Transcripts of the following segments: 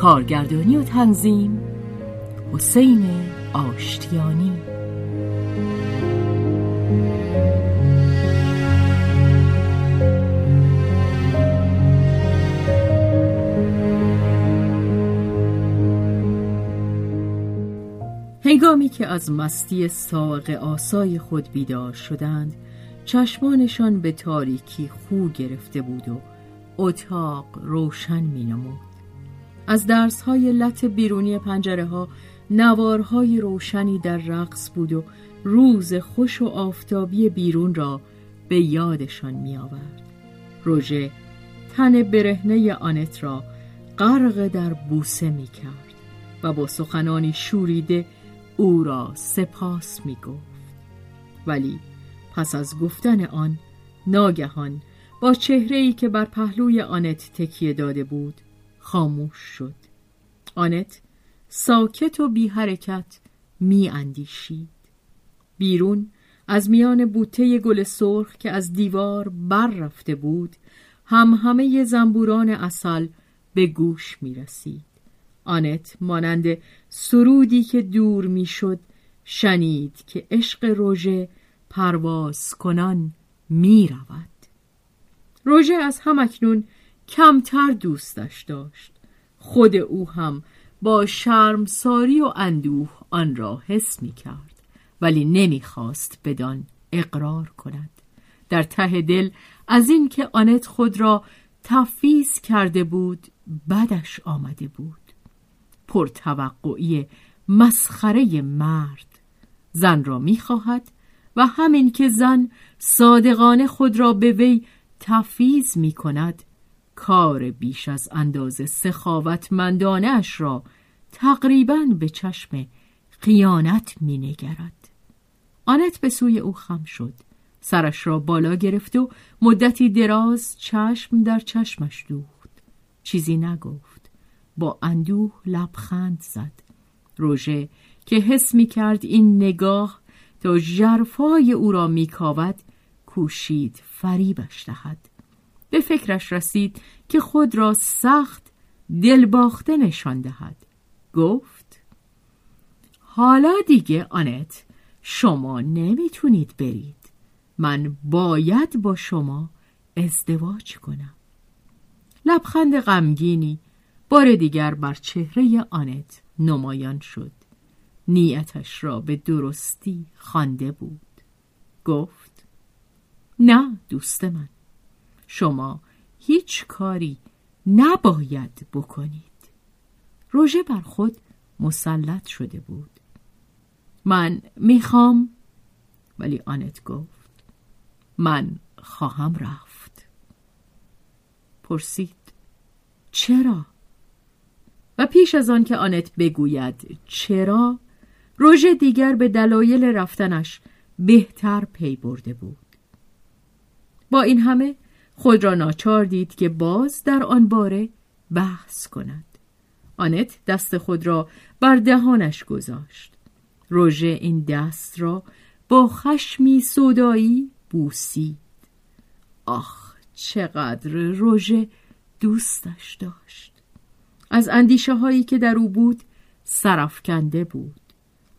کارگردانی و تنظیم حسین آشتیانی هنگامی که از مستی ساق آسای خود بیدار شدند چشمانشان به تاریکی خو گرفته بود و اتاق روشن می نمود. از درسهای لط بیرونی پنجره ها نوارهای روشنی در رقص بود و روز خوش و آفتابی بیرون را به یادشان می آورد. روژه تن برهنه آنت را غرق در بوسه می کرد و با سخنانی شوریده او را سپاس می گفت. ولی پس از گفتن آن ناگهان با چهره ای که بر پهلوی آنت تکیه داده بود خاموش شد. آنت ساکت و بی حرکت می اندیشید. بیرون از میان بوته گل سرخ که از دیوار بر رفته بود هم همه زنبوران اصل به گوش می رسید. آنت مانند سرودی که دور می شد شنید که عشق روژه پرواز کنان می رود. روژه از همکنون کمتر دوستش داشت. خود او هم با شرمساری و اندوه آن را حس می کرد ولی نمی‌خواست بدان اقرار کند. در ته دل از اینکه آنت خود را تفیز کرده بود بدش آمده بود. پرتوقعی مسخره مرد. زن را می‌خواهد و همین که زن صادقانه خود را به وی تفیز می کند کار بیش از اندازه سخاوتمندانش را تقریبا به چشم خیانت می نگرد. آنت به سوی او خم شد. سرش را بالا گرفت و مدتی دراز چشم در چشمش دوخت. چیزی نگفت. با اندوه لبخند زد. روژه که حس می کرد این نگاه تا جرفای او را می کوشید فریبش دهد. به فکرش رسید که خود را سخت دلباخته نشان دهد. گفت حالا دیگه آنت شما نمی‌تونید برید. من باید با شما ازدواج کنم. لبخند غمگینی بار دیگر بر چهره آنت نمایان شد. نیتش را به درستی خوانده بود. گفت نه دوست من. شما هیچ کاری نباید بکنید. روژه بر خود مسلط شده بود. من می‌خوام ولی آنت گفت من خواهم رفت. پرسید چرا؟ و پیش از آن که آنت بگوید چرا روژه دیگر به دلایل رفتنش بهتر پی برده بود. با این همه خود را ناچار دید که باز در آن باره بحث کند. آنت دست خود را بر دهانش گذاشت. روژه این دست را با خشمی صدایی بوسید. آخ چقدر روژه دوستش داشت. از اندیشه هایی که در او بود سرفکنده بود.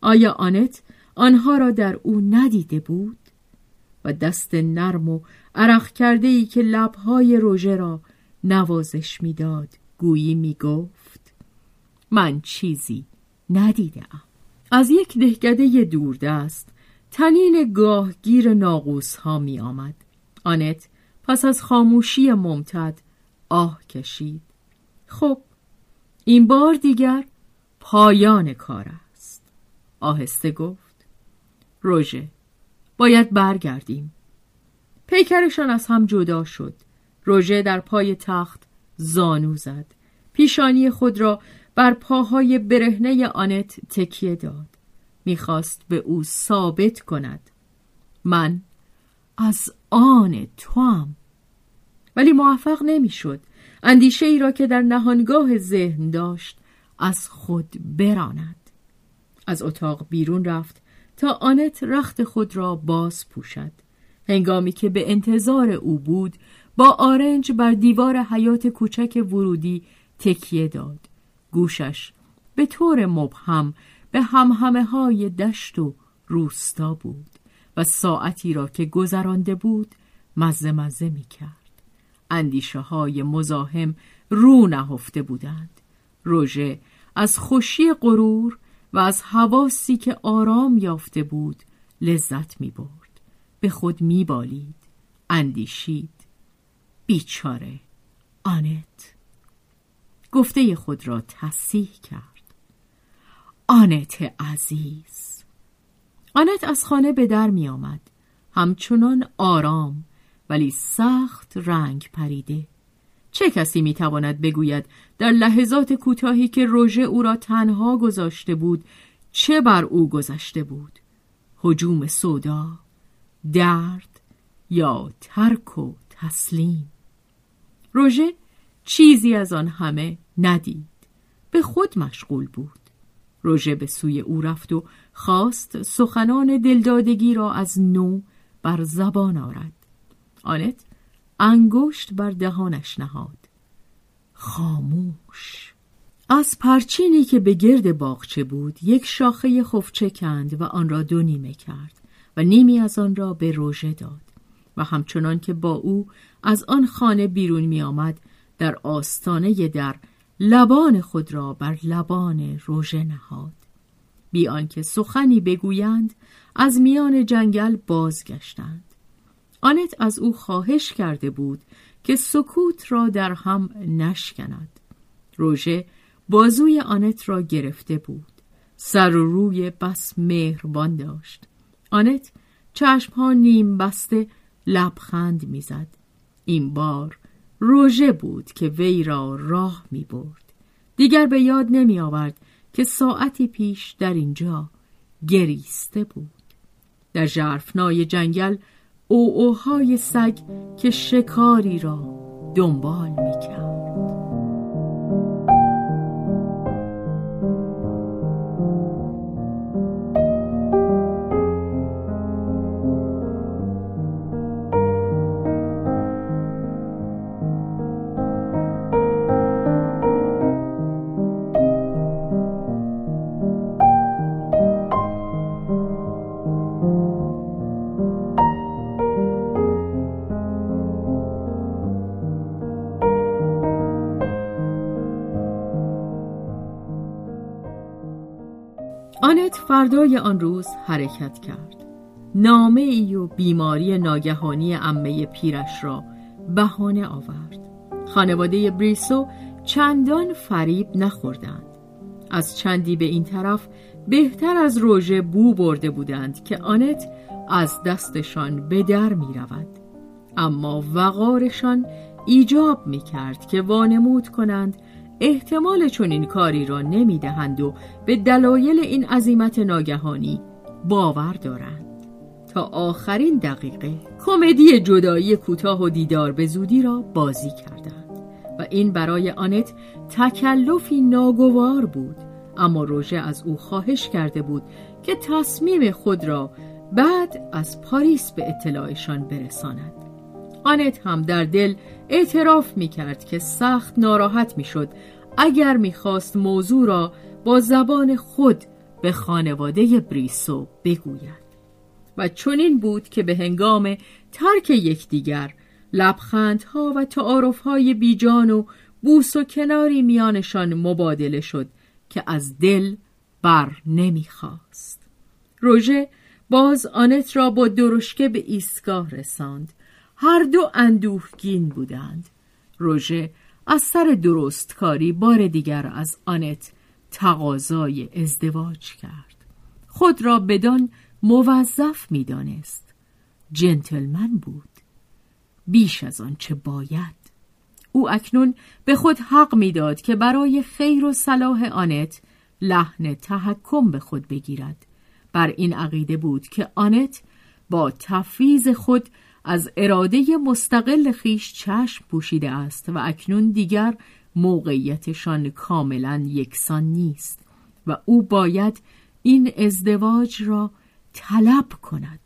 آیا آنت آنها را در او ندیده بود؟ دست نرم و عرق کرده ای که لبهای روژه را نوازش می‌داد گویی می‌گفت من چیزی ندیدم از یک دهکده دوردست تنین گاهگیر ناقوس ها می آمد. آنت پس از خاموشی ممتد آه کشید. خب این بار دیگر پایان کار است. آهسته گفت روژه باید برگردیم. پیکرشان از هم جدا شد. روژه در پای تخت زانو زد. پیشانی خود را بر پاهای برهنه آنت تکیه داد. می‌خواست به او ثابت کند. من از آن توام. ولی موفق نمی‌شد. اندیشه ای را که در نهانگاه ذهن داشت از خود براند. از اتاق بیرون رفت. تا آنت رخت خود را باز پوشد هنگامی که به انتظار او بود با آرنج بر دیوار حیات کوچک ورودی تکیه داد گوشش به طور مبهم به همهمه های دشت و روستا بود و ساعتی را که گذرانده بود مزه مزه می کرد. اندیشه های مزاحم رو نهفته بودند. روژه از خوشی غرور و از حواسی که آرام یافته بود لذت می برد. به خود می بالید. اندیشید. بیچاره. آنت. گفته خود را تصیح کرد. آنت عزیز. آنت از خانه به در می آمد. همچنان آرام ولی سخت رنگ پریده. چه کسی می تواند بگوید در لحظات کوتاهی که روژه او را تنها گذاشته بود چه بر او گذشته بود؟ هجوم سودا درد یا ترک و تسلیم؟ روژه چیزی از آن همه ندید به خود مشغول بود. روژه به سوی او رفت و خواست سخنان دلدادگی را از نو بر زبان آرد. آنت انگشت بر دهانش نهاد. خاموش. از پرچینی که به گرد باغچه بود یک شاخه خفچه کند و آن را دو نیمه کرد و نیمی از آن را به روژه داد و همچنان که با او از آن خانه بیرون می آمد در آستانه در لبان خود را بر لبان روژه نهاد. بی آنکه سخنی بگویند از میان جنگل بازگشتند. آنت از او خواهش کرده بود که سکوت را در هم نشکند. روژه بازوی آنت را گرفته بود. سر و روی بس مهربان داشت. آنت چشمها نیم بسته لبخند می‌زد. این بار روژه بود که وی را راه می برد. دیگر به یاد نمی آورد که ساعتی پیش در اینجا گریسته بود. در جرفنای جنگل اوهای سگ که شکاری را دنبال می کرد. آنت فردای آن روز حرکت کرد. نامه ای و بیماری ناگهانی امه پیرش را بهانه آورد. خانواده بریسو چندان فریب نخوردند. از چندی به این طرف بهتر از روژه بو برده بودند که آنت از دستشان به در می رود. اما وقارشان ایجاب می کرد که وانمود کنند احتمال چنین کاری را نمی دهند و به دلایل این عظیمت ناگهانی باور دارند. تا آخرین دقیقه کمدی جدایی کوتاه و دیدار به زودی را بازی کردند و این برای آنت تکلفی ناگوار بود اما روژه از او خواهش کرده بود که تصمیم خود را بعد از پاریس به اطلاعشان برساند. آنت هم در دل اعتراف می کرد که سخت ناراحت می شد اگر می خواست موضوع را با زبان خود به خانواده بریسو بگوید. و چنین بود که به هنگام ترک یکدیگر لبخندها و تعارفهای بیجان و بوس و کناری میانشان مبادله شد که از دل بر نمی‌خواست. روژه باز آنت را با درشکه به ایستگاه رساند. هر دو اندوهگین بودند. روژه از سر درستکاری بار دیگر از آنت تقاضای ازدواج کرد. خود را بدان موظف می‌دانست. جنتلمن بود. بیش از آنچه باید؟ او اکنون به خود حق می‌داد که برای خیر و صلاح آنت لحن تحکم به خود بگیرد. بر این عقیده بود که آنت با تفویض خود از اراده مستقل خیش چشم پوشیده است و اکنون دیگر موقعیتشان کاملا یکسان نیست و او باید این ازدواج را طلب کند.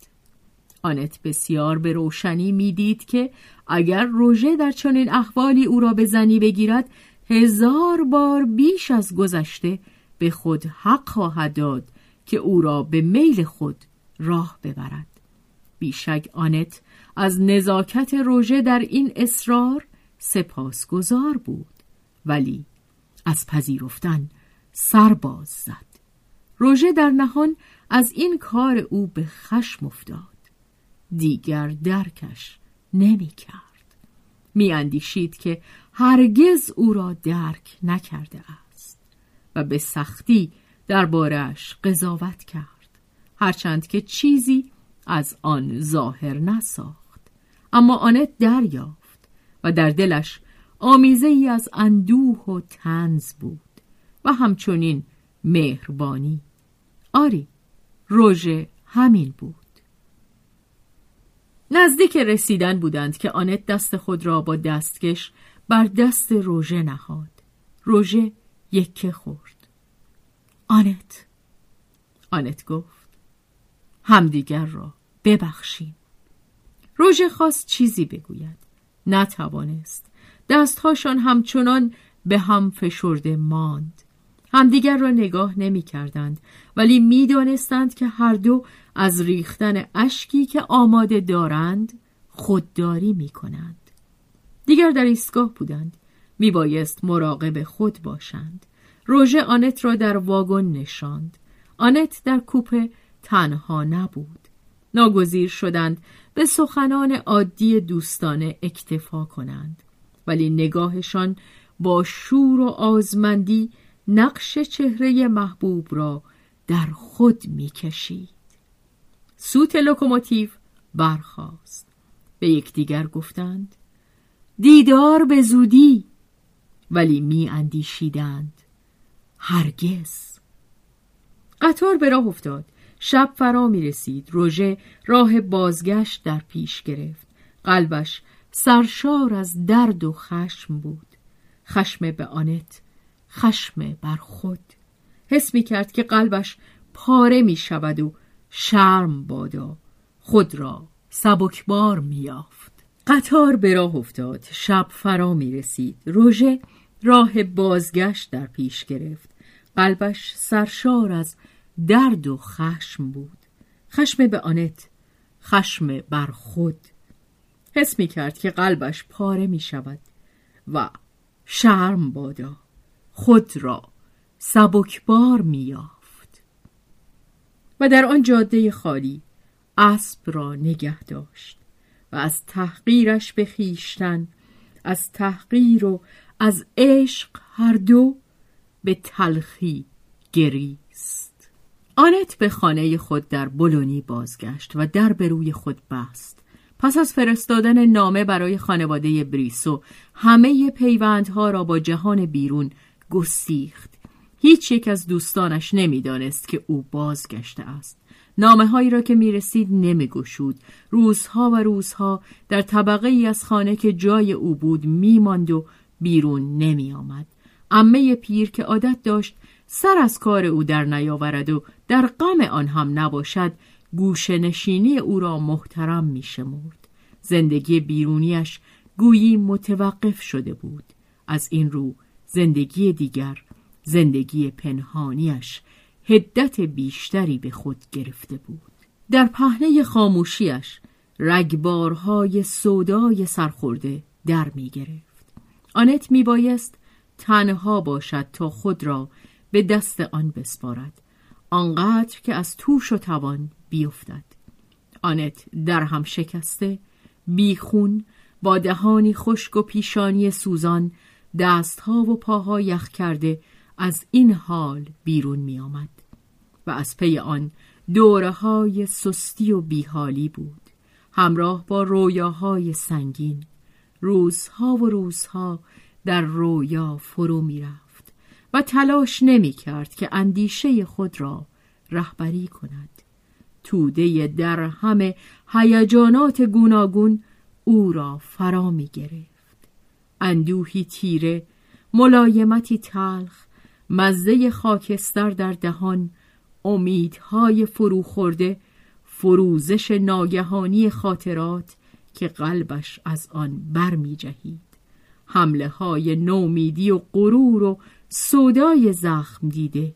آنت بسیار به روشنی می‌دید که اگر روژه در چنین احوالی او را به زنی بگیرد هزار بار بیش از گذشته به خود حق خواهد داد که او را به میل خود راه ببرد. بیشک آنت از نزاکت روژه در این اصرار سپاسگزار بود. ولی از پذیرفتن سرباز زد. روژه در نهان از این کار او به خشم افتاد. دیگر درکش نمی کرد. می اندیشید که هرگز او را درک نکرده است و به سختی دربارش قضاوت کرد هرچند که چیزی از آن ظاهر نساخت. اما آنت دریافت و در دلش آمیزه ای از اندوه و تنز بود و همچنین مهربانی. آری روژه همین بود. نزدیک رسیدن بودند که آنت دست خود را با دستکش بر دست روژه نهاد. روژه یکه خورد. آنت آنت گفت همدیگر را ببخشیم روژه خواست چیزی بگوید. نتوانست. دستهاشان همچنان به هم فشرده ماند. همدیگر را نگاه نمی کردند ولی می دانستند که هر دو از ریختن اشکی که آماده دارند خودداری می کنند. دیگر در ایستگاه بودند. می بایست مراقب خود باشند. روژه آنت را در واگن نشاند. آنت در کوپه تنها نبود. ناگزیر شدند به سخنان عادی دوستانه اکتفا کنند. ولی نگاهشان با شور و آزمندی نقش چهره محبوب را در خود می‌کشید. سوت لوکوموتیو برخاست. به یکدیگر گفتند دیدار به زودی. ولی می اندیشیدند هرگز. قطار به راه افتاد. شب فرا می رسید روژه راه بازگشت در پیش گرفت. قلبش سرشار از درد و خشم بود. خشم به آنت خشم بر خود. حس می کرد که قلبش پاره می شود و شرم بادا. خود را سبکبار می یافت قطار به راه افتاد. شب فرا می رسید روژه راه بازگشت در پیش گرفت. قلبش سرشار از درد و خشم بود. خشم به آنت خشم بر خود. حس می کرد که قلبش پاره می شود و شرم بادا. خود را سبکبار میافت و در آن جاده خالی اسب را نگه داشت و از تحقیرش به خیشتن از تحقیر و از عشق هر دو به تلخی گریست. آنت به خانه خود در بلونی بازگشت و در به روی خود بست پس از فرستادن نامه برای خانواده بریسو همه پیوندها را با جهان بیرون گسیخت هیچ یک از دوستانش نمی‌دانست که او بازگشته است نامه هایی را که می رسید. روزها و روزها در طبقه ای از خانه که جای او بود می ماند و بیرون نمی آمد. امه پیر که عادت داشت سر از کار او در نیاورد و در غم آن هم نباشد گوش نشینی او را محترم می شمرد. زندگی بیرونیش گویی متوقف شده بود. از این رو زندگی دیگر زندگی پنهانیش هدت بیشتری به خود گرفته بود در پهنه خاموشیش رگبارهای سودای سرخورده در می گرفت آنت می بایست تنها باشد تا خود را به دست آن بسپارد. آنقدر که از توش و توان بیفتد. آنت در هم شکسته بیخون با دهانی خشک و پیشانی سوزان دستها و پاها یخ کرده از این حال بیرون می آمد و از پی آن دوره های سستی و بیحالی بود. همراه با رویاهای سنگین. روزها و روزها در رویا فرو می رفت و تلاش نمی کرد که اندیشه خود را رهبری کند. توده در همه هیجانات گوناگون او را فرا می گرفت اندوهی تیره ملایمتی تلخ مزه خاکستر در دهان امیدهای فروخورده فروزش ناگهانی خاطرات که قلبش از آن برمی جهید حمله های نومیدی و غرور و صدای زخم دیده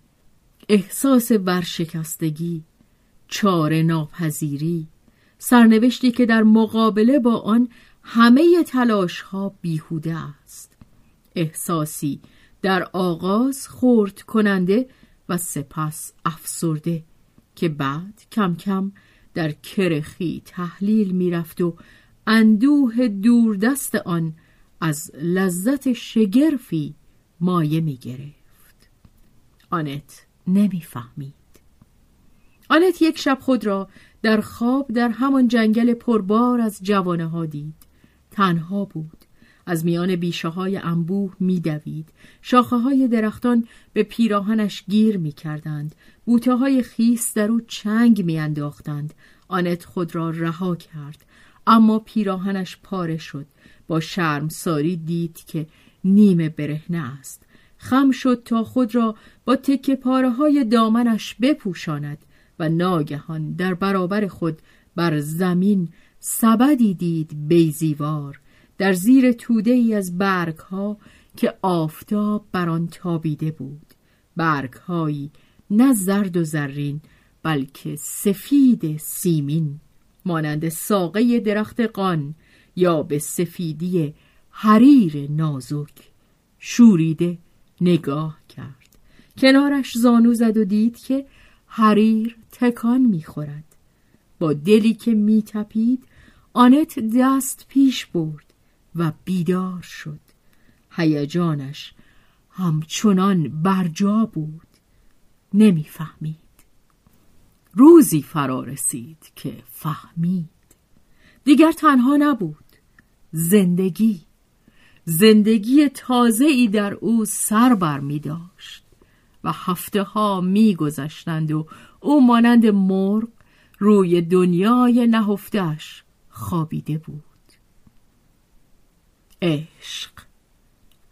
احساس ورشکستگی چاره ناپذیری سرنوشتی که در مقابله با آن همه تلاش ها بیهوده است. احساسی در آغاز خورد کننده و سپس افسرده که بعد کم کم در کرخی تحلیل می‌رفت و اندوه دوردست آن از لذت شگرفی مایه می گرفت. آنت نمی‌فهمید. آنت یک شب خود را در خواب در همان جنگل پربار از جوانه ها دید. تنها بود. از میان بیشه های انبوه میدوید شاخه های درختان به پیراهنش گیر می‌کردند بوته های خیس در او چنگ میانداختند آنت خود را رها کرد. اما پیراهنش پاره شد. با ساری دید که نیمه برهنه است. خم شد تا خود را با تکه پاره های دامنش بپوشاند و ناگهان در برابر خود بر زمین سبدی دید بیزیوار در زیر توده ای از برگ ها که آفتاب بر آن تابیده بود. برگ هایی نه زرد و زرین بلکه سفید سیمین مانند ساقه درخت قان یا به سفیدی حریر نازک شوریده نگاه کرد. کنارش زانو زد و دید که حریر تکان می‌خورد. با دلی که میتپید آنت دست پیش برد و بیدار شد. هیجانش همچنان برجا بود. نمی‌فهمید. روزی فرا رسید که فهمید. دیگر تنها نبود. زندگی. زندگی تازه ای در او سر بر می داشت و هفته ها می گذشتند و او مانند مرغ روی دنیای نهفتش خوابیده بود عشق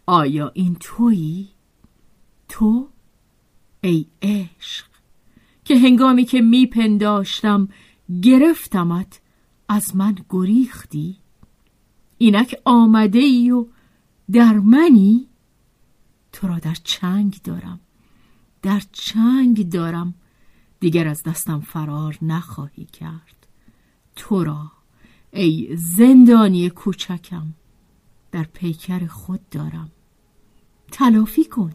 آیا این تویی؟ تو؟ ای عشق که هنگامی که میپنداشتم گرفتمت از من گریختی اینک آمده ای و در منی؟ تو را در چنگ دارم. در چنگ دارم. دیگر از دستم فرار نخواهی کرد. تو را ای زندانی کوچکم در پیکر خود دارم. تلافی کن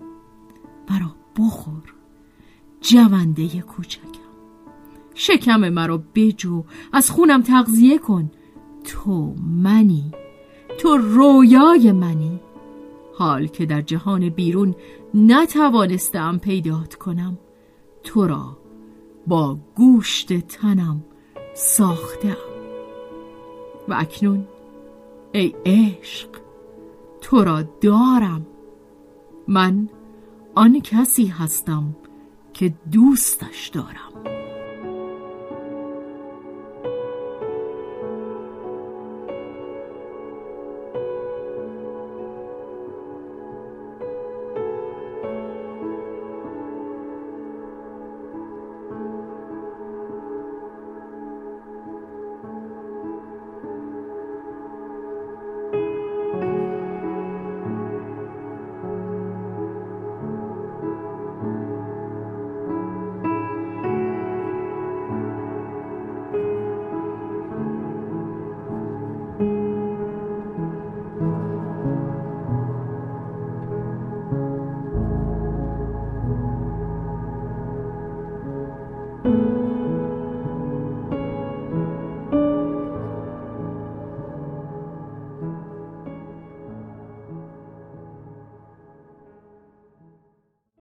مرا بخور جونده کوچکم. شکم مرا بجو از خونم تغذیه کن. تو منی. تو رویای منی. حال که در جهان بیرون نتوانستم پیدات کنم. تو را با گوشت تنم ساختم. و اکنون ای عشق تو را دارم. من آن کسی هستم که دوستش دارم.